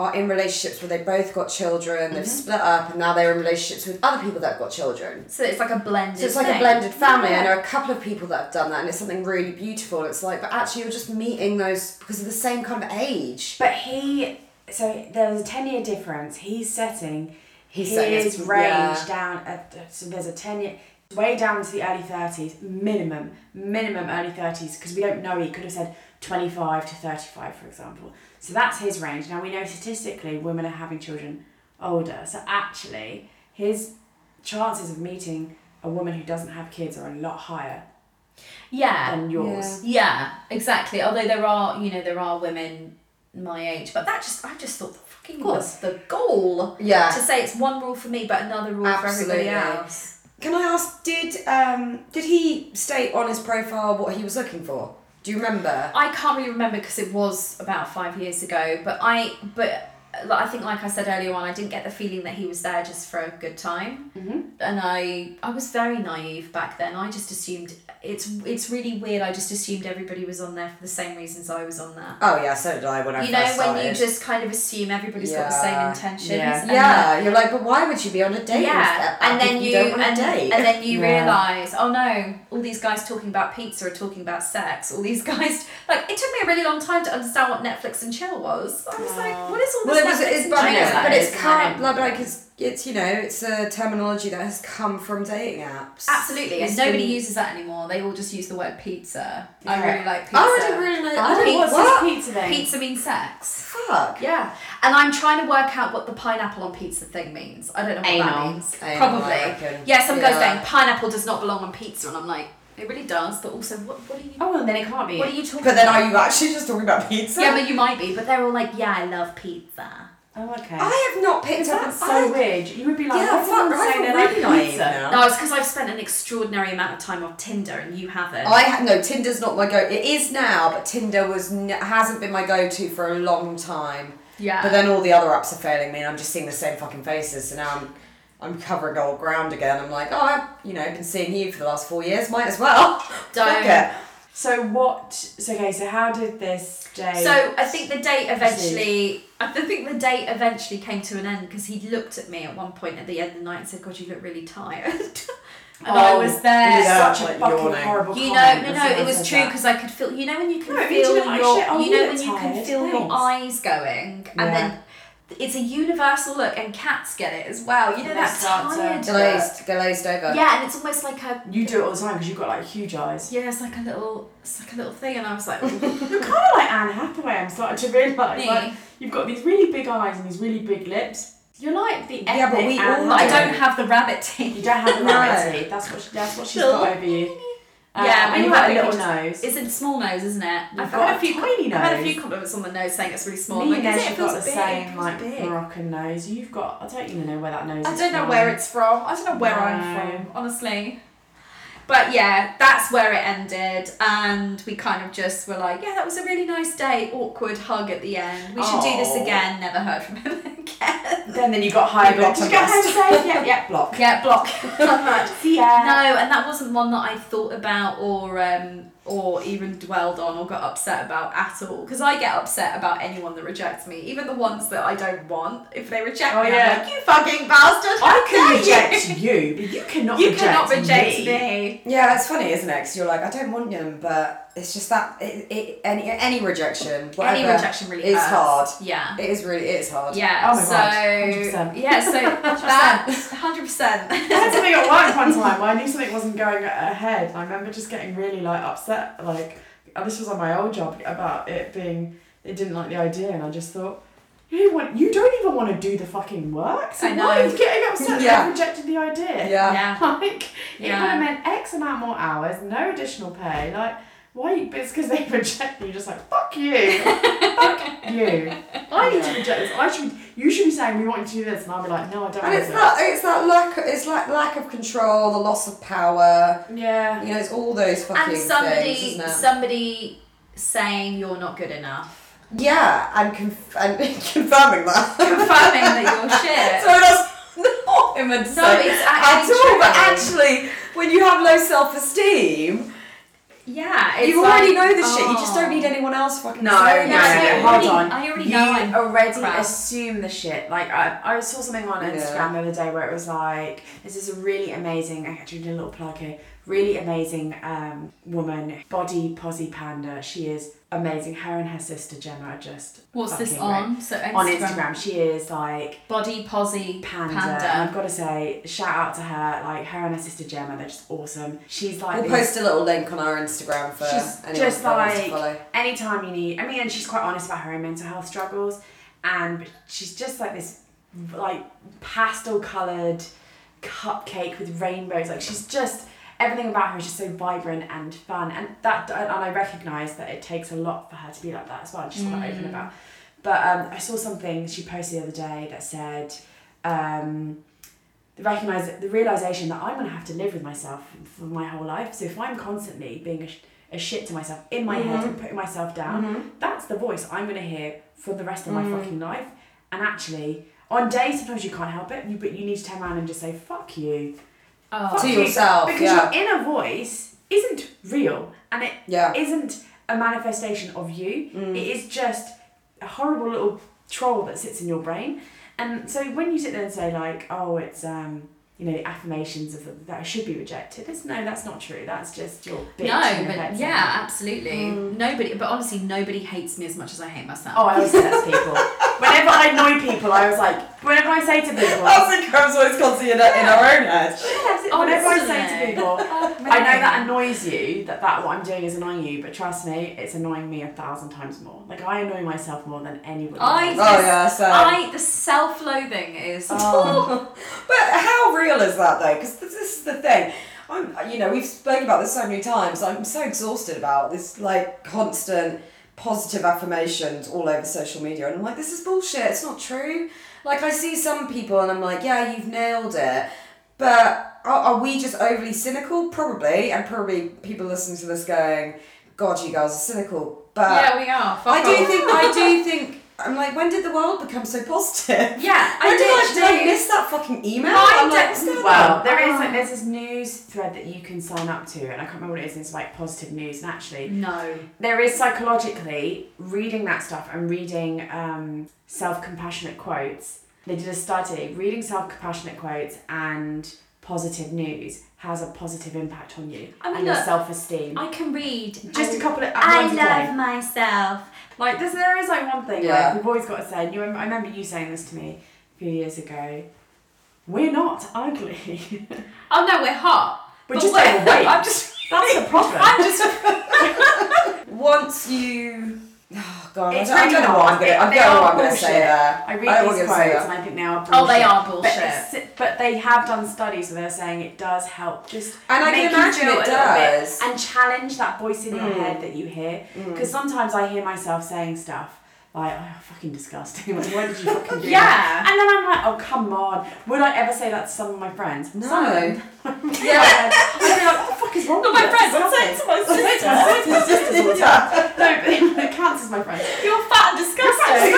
are in relationships where they both got children. They've mm-hmm. split up, and now they're in relationships with other people that have got children. So it's like a blended. So it's like a blended family. I Yeah. know a couple of people that have done that, and it's something really beautiful. It's like, but actually, you're just meeting those because of the same kind of age. But he, so there's a 10 year difference. He's setting He's setting his his- range yeah. down, at, so there's a 10 year, way down to the early 30s, minimum, minimum early 30s, because we don't know, he could have said 25 to 35, for example. So that's his range. Now we know statistically women are having children older. So actually, his chances of meeting a woman who doesn't have kids are a lot higher Yeah. than yours. Yeah, exactly. Although there are, you know, there are women my age, but that just I just thought the fucking was the goal. Yeah. To say it's one rule for me, but another rule for everybody else. Can I ask? Did um did he state on his profile what he was looking for? Do you remember? I can't really remember because it was about five years ago. But I, but I think, like I said earlier on, I didn't get the feeling that he was there just for a good time. Mm-hmm. And I, I was very naive back then. I just assumed it's it's really weird. I just assumed everybody was on there for the same reasons I was on there. Oh yeah, so did I when I you know when started. you just kind of assume everybody's got the same intentions. Yeah. and yeah, you're like, but why would you be on a date? yeah, and then you, want and, and then you Yeah. realize, oh no, all these guys talking about pizza are talking about sex. All these <laughs> guys, like, it took me a really long time to understand what Netflix and chill was. I was like, what is all well, this it was, it's, and but, chill? it's, that but is, it's isn't come, like, like it's it's you know it's a terminology that has come from dating apps. Absolutely, and It's nobody been- uses that anymore. They all just use the word pizza. I really like pizza. Oh, I didn't really know. I don't Pete, what's what? this pizza thing. Pizza means sex. Fuck. Yeah, and I'm trying to work out what the pineapple on pizza thing means. I don't know what that means. Anal, Probably. I reckon. Yeah, some guys Yeah. going pineapple does not belong on pizza, and I'm like, it really does. But also, what what are you? Oh, and then it can't be. What are you talking? But then about? are you actually just talking about pizza? Yeah, but you might be. But they're all like, yeah, I love pizza. Oh, okay. I have not picked up. That's so I- weird. You would be like, Yeah, why fuck, I say feel they like really naive pizza? now. No, it's because I've spent an extraordinary amount of time on Tinder, and you haven't. I ha- no Tinder's not my go. It is now, but Tinder was n- hasn't been my go-to for a long time. yeah. But then all the other apps are failing me, and I'm just seeing the same fucking faces. So now I'm, I'm covering old ground again. I'm like, oh, I've you know been seeing you for the last four years. Might as well. <laughs> Don't. Fuck it. So what? So okay. So how did this day? So I think the date eventually. I think the date eventually came to an end because he looked at me at one point at the end of the night and said, "God, you look really tired." <laughs> and I Oh, was there. yeah. such a like fucking yawning. horrible. You know, no, no, it was true because I could feel. You know when you can No, feel you're like, your, you you know look when you can tired, feel your eyes going, and Yeah. then it's a universal look, and cats get it as well. You know They that tired. Glazed, glazed over. Yeah, and it's almost like a You do it all the time because you've got like huge eyes. yeah, it's like a little, it's like a little thing, and I was like, <laughs> You're kind of like Anne Hathaway. I'm starting to realise. Like you've got these really big eyes and these really big lips. You're like the Yeah, but we all- but I don't have the rabbit teeth. You don't have the No. rabbit teeth. That's what she, that's what she's got over you. Um, Yeah, and we you've got a little nose. It's a small nose, isn't it? You've I've got had a few. tiny nose. I've had a few compliments on the nose saying it's really small. Me and like, Nesh it? have It feels got the big. same like big. Moroccan nose. You've got. I don't even know where that nose I is. don't know from. where it's from. I don't know where No. I'm from, honestly. But yeah, that's where it ended, and we kind of just were like, yeah, that was a really nice day. Awkward hug at the end. We should do this Aw. again. Never heard from him <laughs> again. Then then you got high block. Did you get home safe? Yeah, yeah, block. Yeah, block. <laughs> See ya. <laughs> No, and that wasn't one that I thought about or um or even dwelled on or got upset about at all. Because I get upset about anyone that rejects me, even the ones that I don't want. If they reject Oh, me, yeah. I'm like, you fucking bastard! I can reject you, but you cannot <laughs> You reject cannot reject me. me. Yeah, it's funny, isn't it? Because you're like, I don't want them, but it's just that it, it, any any rejection, Any rejection really is hurts. hard. Yeah. It is really it is hard. Yeah. Oh my so God, 100%. yeah, so <laughs> that hundred percent. I had something at work one time where I knew something wasn't going ahead, and I remember just getting really like upset. Like, this was on my old job about it being they didn't like the idea, and I just thought. You, want, you don't even want to do the fucking work. So I why are you getting upset Yeah. that I rejected the idea? Yeah. Yeah. <laughs> Like, it Yeah. would have meant X amount more hours, no additional pay. Like, why? But it's because they <laughs> reject you. You're just like, fuck you. <laughs> fuck you. I need to reject this. I should. You should be saying we want you to do this, and I'll be like, no, I don't. And it's to. that it's that lack it's like lack of control, the loss of power. Yeah. You know, it's all those fucking and somebody things, isn't it? somebody saying you're not good enough. yeah, and conf- and <laughs> confirming that. Confirming that you're shit. So that's not him No, it's actually at all. But actually, when you have low self esteem, Yeah, it's you already like, know the shit. You just don't oh. need anyone else fucking. No, saying no, it. I no, hold on. I already you know I'm already crap. assume the shit. Like I, I saw something on Yeah. Instagram the other day where it was like, this is a really amazing. I actually did a little plug here. Really amazing um, woman, body posi panda. She is amazing. Her and her sister Gemma are just What's this fucking great. on? So Instagram. On Instagram, she is like Body posi panda. panda. And I've got to say, shout out to her. Like her and her sister Gemma, they're just awesome. She's like We'll this- post a little link on our Instagram for She's anyone just that wants to like- follow. anytime you need i mean and she's quite honest about her own mental health struggles and she's just like this like pastel coloured cupcake with rainbows like she's just everything about her is just so vibrant and fun and that and i recognize that it takes a lot for her to be like that as well she's quite open about. But um, i saw something she posted the other day that said um, the recognize the realization that i'm going to have to live with myself for my whole life. So if i'm constantly being a, a shit to myself in my head and putting myself down that's the voice I'm going to hear for the rest of my fucking life. And actually, on days sometimes you can't help it, you, but you need to turn around and just say, fuck you. Oh. To you. yourself, Because yeah. your inner voice isn't real and it Yeah. not a manifestation of you. It is just a horrible little troll that sits in your brain. And so when you sit there and say like, oh, it's um, you know, the affirmations of the, that I should be rejected, it's no, that's not true. That's just your bitch. No, but yeah, absolutely. Nobody, but honestly, nobody hates me as much as I hate myself. Oh, I always say that to people. Whenever I annoy people, I was like, whenever I say to people, I think I was always constantly in, uh, in our own head. whenever I say to people, oh, I know that annoys you, that, that what I'm doing is annoying you, but trust me, it's annoying me a thousand times more. Like, I annoy myself more than anybody I else. Oh yeah, so. I the self-loathing is. Oh. <laughs> But how real is that though? Because this is the thing. I'm, you know, we've spoken about this so many times. I'm so exhausted about this, like constant positive affirmations all over social media, and I'm like, this is bullshit. It's not true. Like I see some people, and I'm like, yeah, you've nailed it. But are, are we just overly cynical? Probably, and probably people listening to this going, "God, you guys are cynical." But yeah, we are. Fuck I do off. think I do think I'm like, when did the world become so positive? Yeah, <laughs> When I did I, did I miss that fucking email? I'm like, Well, on? there is like there's this news thread that you can sign up to, and I can't remember what it is. It's like positive news, and actually, No. there is psychologically reading that stuff and reading um, self compassionate quotes. They did a study reading self compassionate quotes and positive news has a positive impact on you I mean, and your self esteem. I can read. Just I, a couple of I ones a day. love myself. Like there's, there is like one thing Yeah. like we've always got to say. And you, I remember you saying this to me a few years ago. We're not ugly. Oh no, we're hot. We're But just we're- overweight. <laughs> I'm just. <laughs> That's the <laughs> problem. I'm just. Once you, oh god, It's I, don't, I don't know what I'm gonna. I don't know what I'm gonna say there. I read I these want to say quotes and I think they are bullshit. Oh, they are bullshit. it's- but they have done studies where they're saying it does help just And I can imagine it a little bit does. and challenge that voice in your Mm. head that you hear. Because sometimes I hear myself saying stuff like, "Oh, fucking disgusting! <laughs> Like, Why did you <laughs> fucking do Yeah. that?" And then I'm like, "Oh, come on! Would I ever say that to some of my friends? No. Some of them. Yeah. <laughs> I'd be like, "What the fuck is wrong Not with my friends, I'm saying it to my disgusting." I'm saying it to my sisters, sisters all the time. No, but as my friends. You're fat and disgusting.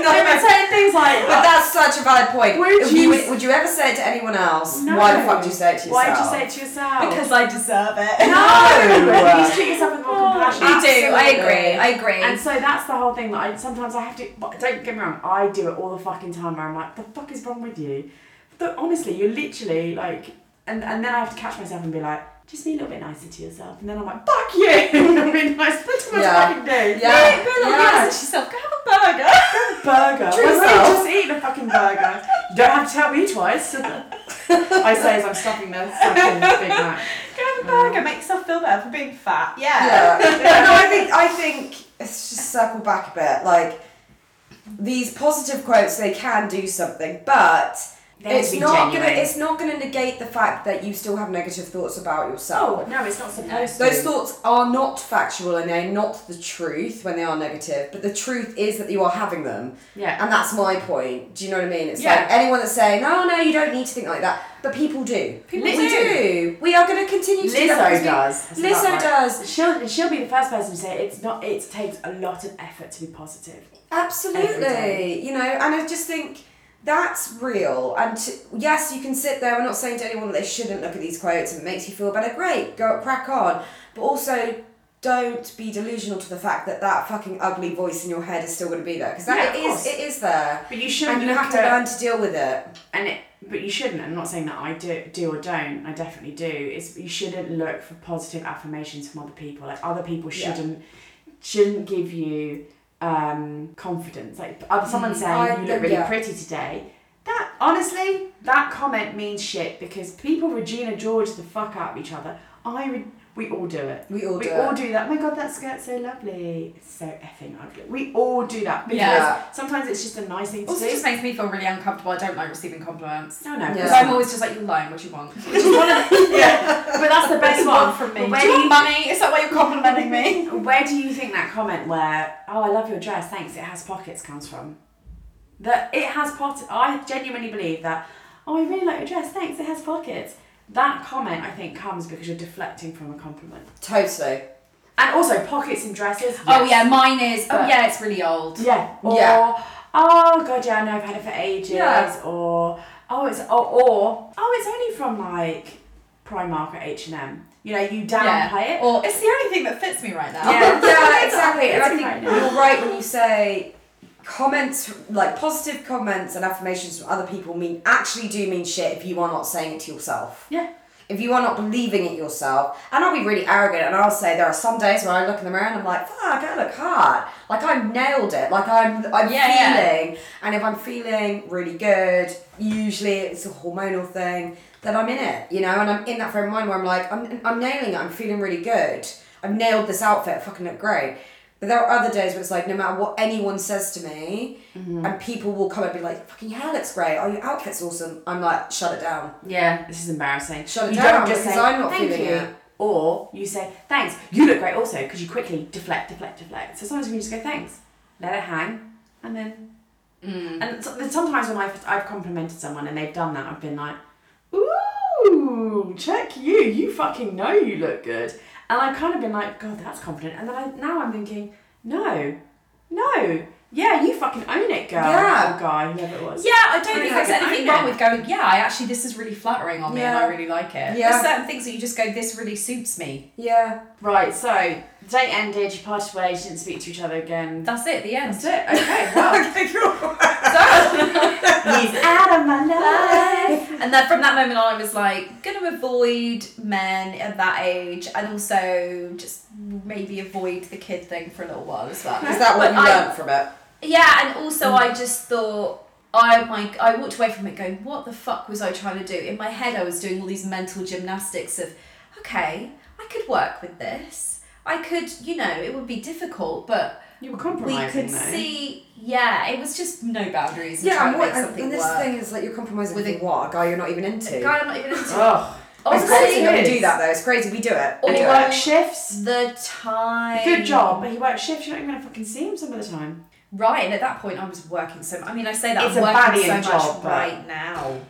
No, but certain things like But oh, that's such a valid point. Would Would you you, s- would you ever say it to anyone else? No. Why the fuck do you say it to yourself? Why did you say it to yourself? because I deserve it. no, <laughs> you treat yourself with more oh, compassion. You do. I Absolutely. agree. I agree. And so that's the whole thing that I sometimes I have to. But don't get me wrong, I do it all the fucking time. Where I'm like, the fuck is wrong with you? But honestly, you're literally like, and and then I have to catch myself and be like, just be a little bit nicer to yourself. And then I'm like, fuck you! I'm being nice. That's what Yeah. I fucking do. Yeah. Be like, Yeah. nice to yourself. Go have a burger. Burger. Treat Why not yourself. just eat a fucking burger. You don't have to tell me twice. <laughs> I say as I'm stuffing the fucking Big Mac. <laughs> Go have a burger. Make yourself feel better for being fat. Yeah. <laughs> no, I think I think it's just circle back a bit. Like these positive quotes, they can do something, but They it's not genuine. gonna it's not gonna negate the fact that you still have negative thoughts about yourself. Oh, no, it's not supposed to. Those thoughts are not factual and they're not the truth when they are negative, but the truth is that you are having them. Yeah. And that's my point. Do you know what I mean? It's Yeah. like anyone that's saying, no, no, you don't need to think like that. But people do. People we do. do. We are going to continue to do that. Lizzo because does. That's Lizzo right. does. She'll she'll be the first person to say it's not. It takes a lot of effort to be positive. Absolutely. You know, and I just think that's real. And to, yes, you can sit there. We're not saying to anyone that they shouldn't look at these quotes and it makes you feel better. Great, go crack on. But also, don't be delusional to the fact that that fucking ugly voice in your head is still going to be there because that of it is, it is there. But you shouldn't And you have to learn to deal with it. and it but you shouldn't i'm not saying that i do do or don't i definitely do is you shouldn't look for positive affirmations from other people like other people shouldn't shouldn't give you um confidence. Like other someone saying I- you look really yeah. pretty today. That honestly that comment means shit because people regina george the fuck out of each other. I we all do it We all we do all it. do that. Oh my god, that skirt's so lovely. It's so effing ugly. We all do that because Yeah. sometimes it's just a nice thing to Also, do. just makes me feel really uncomfortable. I don't like receiving compliments. no, no, Yeah. Because I'm always just like, you're lying, what do you want? <laughs> Which is one of the, <laughs> yeah, but that's the best What do you one from me? But Do you want money? Is that why you're complimenting me? <laughs> where do you think that comment where "Oh, I love your dress, thanks, it has pockets" comes from? That it has pockets. I genuinely believe that. Oh, I really like your dress, thanks, it has pockets. That comment, I think, comes because you're deflecting from a compliment. Totally. And also pockets in dresses. Oh yeah, mine is. Oh yeah, it's really old. Yeah. Or, Yeah. oh god, yeah, I know I've had it for ages. Yeah. Or oh, it's oh, or oh, it's only from like Primark or H and M. You know, you downplay it. Or it's the only thing that fits me right now. Yeah. <laughs> yeah, exactly. And I think right you're right when you say comments, like positive comments and affirmations from other people mean actually do mean shit if you are not saying it to yourself. Yeah. If you are not believing it yourself, and I'll be really arrogant and I'll say there are some days where I look in the mirror and I'm like, fuck, I look hard. Like i've nailed it. Like I'm I'm Yeah, yeah. feeling. And if I'm feeling really good, usually it's a hormonal thing, that I'm in it, you know, and I'm in that frame of mind where I'm like, I'm, I'm nailing it, I'm feeling really good. I've nailed this outfit, I fucking look great. But there are other days where it's like, no matter what anyone says to me, and people will come and be like, fucking hair looks great, oh, your outfit's awesome. I'm like, shut it down. Yeah, this is embarrassing. Shut it you down because I'm not feeling you, it. or you say thanks. You look great also because you quickly deflect, deflect, deflect. So sometimes we just go thanks, let it hang, and then Mm. And so, sometimes when I've, I've complimented someone and they've done that, I've been like, ooh, check you. You fucking know you look good. And I've kind of been like, God, that's confident. And then I, now I'm thinking, no, no. Yeah, you fucking own it, girl. Yeah. Or guy, whoever it was. Yeah, I don't I think like there's it. anything wrong know. with going, yeah, I actually, this is really flattering on me and I really like it. Yeah. There's certain things that you just go, this really suits me. Yeah. Right, so the date ended, you parted ways, you didn't speak to each other again. That's it, the end. That's it. Okay, <laughs> well, Okay, cool. <laughs> he's out of my life. <laughs> And then from that moment on, I was like, gonna avoid men at that age and also just maybe avoid the kid thing for a little while as well. Is that what But you I- learned from it? Yeah, and also mm. I just thought I my I walked away from it going, what the fuck was I trying to do? In my head, I was doing all these mental gymnastics of, okay, I could work with this. I could, you know, it would be difficult, but You were we could though. see. Yeah, it was just no boundaries. And Yeah, trying and, to what, and, and this work. thing is like you're compromising With with a- what? A guy you're not even into. A guy I'm not even into. Ugh. it's Honestly, crazy that we it do that though. It's crazy. We do it. Or And he We do it. works shifts. the time. Good job, but he works shifts. You're not even gonna fucking see him some of the time. Right, and at that point, I was working so. I mean, I say that It's I'm working so much job, right now.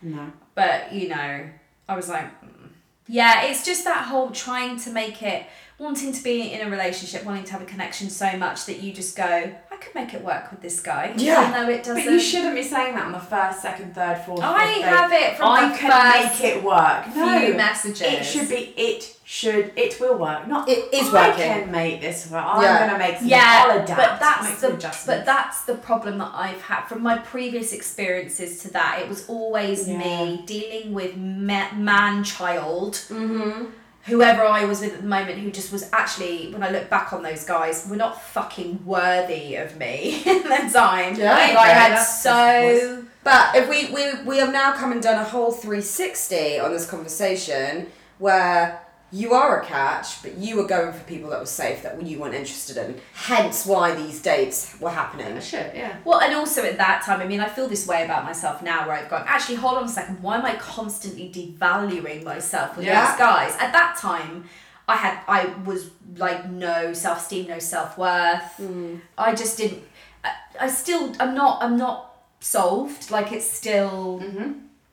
No. But you know, I was like, mm. yeah, it's just that whole trying to make it wanting to be in a relationship, wanting to have a connection so much that you just go, I could make it work with this guy. Yeah. Even though it doesn't. But you shouldn't be saying that on the first, second, third, fourth. I fifth have it from the world. I the can first make it work. few No, messages. it should be. It should. It will work. Not. It is working. I working. can make this work. I'm Yeah. gonna make. Some, yeah, I'll adapt. but that's make the some but that's the problem that I've had from my previous experiences to that. It was always Yeah. me dealing with ma- man child, Mm-hmm. Whoever I was with at the moment, who just was actually when I look back on those guys, were not fucking worthy of me <laughs> in the time. Yeah, like, okay, I had that's- so. But if we, we we have now come and done a whole 360 on this conversation where you are a catch, but you were going for people that were safe that you weren't interested in. Hence why these dates were happening. Shit. Yeah. Well, and also at that time, I mean, I feel this way about myself now where I've gone, actually, hold on a second, why am I constantly devaluing myself with Yeah. these guys? At that time, I had, I was like, no self esteem, no self worth. Hmm. I just didn't, I, I still, I'm not, I'm not solved. Like, it's still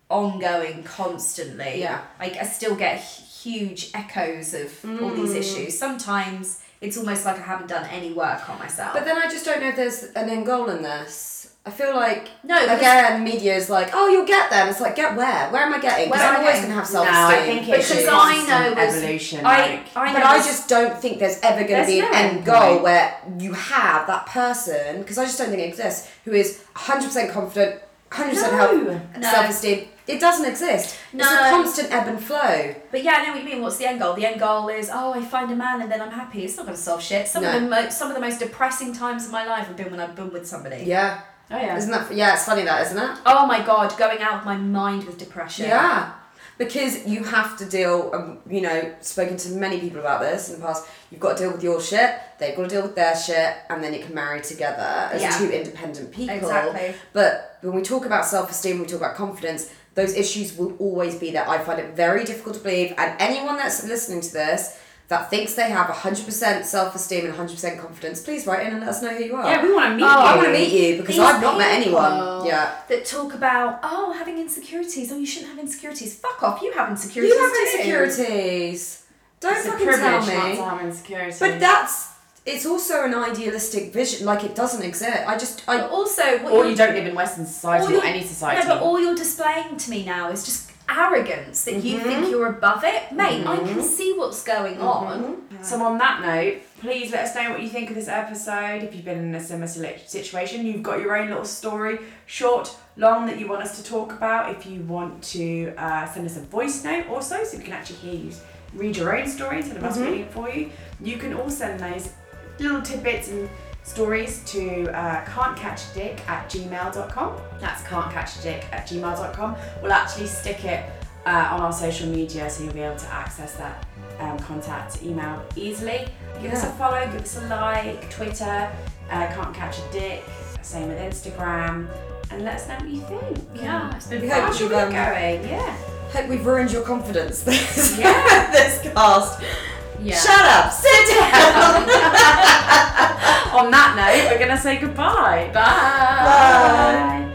ongoing constantly. Yeah. Like, I still get huge echoes of all Hmm. these issues. Sometimes it's almost like I haven't done any work on myself. But then I just don't know if there's an end goal in this. I feel like No, again, media is like, oh, you'll get them. It's like, get where? Where am I getting? Because Where am I'm always gonna have No, self I esteem. think Because it's I know evolution. I, like, I but know I just don't think there's ever going to be an no end end goal point. where you have that person, because I just don't think it exists, who is 100% confident, 100% No. No. self esteem. It doesn't exist. It's a constant ebb and flow. But yeah, I know what you mean. What's the end goal? The end goal is oh, I find a man and then I'm happy. It's not going to solve shit. Some of the mo- some of the most depressing times of my life have been when I've been with somebody. Yeah. oh yeah. Isn't that, yeah, it's funny that, isn't it? Oh my god, going out of my mind with depression. Yeah. Because you have to deal, um, you know, spoken to many people about this in the past. You've got to deal with your shit, they've got to deal with their shit, and then you can marry together as Yeah. two independent people. Exactly. But when we talk about self esteem, we talk about confidence, those issues will always be there. I find it very difficult to believe, and anyone that's listening to this that thinks they have 100% self esteem and 100% confidence, please write in and let us know who you are. Yeah, we want to meet Oh, you. I want to meet you because These I've not met anyone. Yeah. That talk about oh having insecurities. Oh, you shouldn't have insecurities. Fuck off. You have insecurities. You have too. insecurities. Don't It's a fucking privilege tell not me. to have insecurity. But that's it's also an idealistic vision. Like it doesn't exist. I just But I also, what or you're- don't live in Western society all or any society. No, but all you're displaying to me now is just arrogance that you Mm-hmm. think you're above it. Mate, I can see what's going on. So on that note, please let us know what you think of this episode. If you've been in a similar situation, you've got your own little story, short, long, that you want us to talk about. If you want to uh, send us a voice note also, so we can actually hear you read your own story instead of us reading it for you. You can all send those little tidbits and stories to uh, can'tcatchadick at gmail.com. That's can'tcatchadick at gmail.com. We'll actually stick it uh, on our social media so you'll be able to access that um, contact email easily. Give us a follow, give us a like, Twitter, uh, can't catch a dick, same with Instagram, and let us know what you think. Yeah, it's been We fun. hope How's your you've, um, going? Yeah. hope we've ruined your confidence. <laughs> This Yeah. this cast. Yeah. Shut up. Sit down. <laughs> On that note, we're gonna say goodbye. Bye. Bye.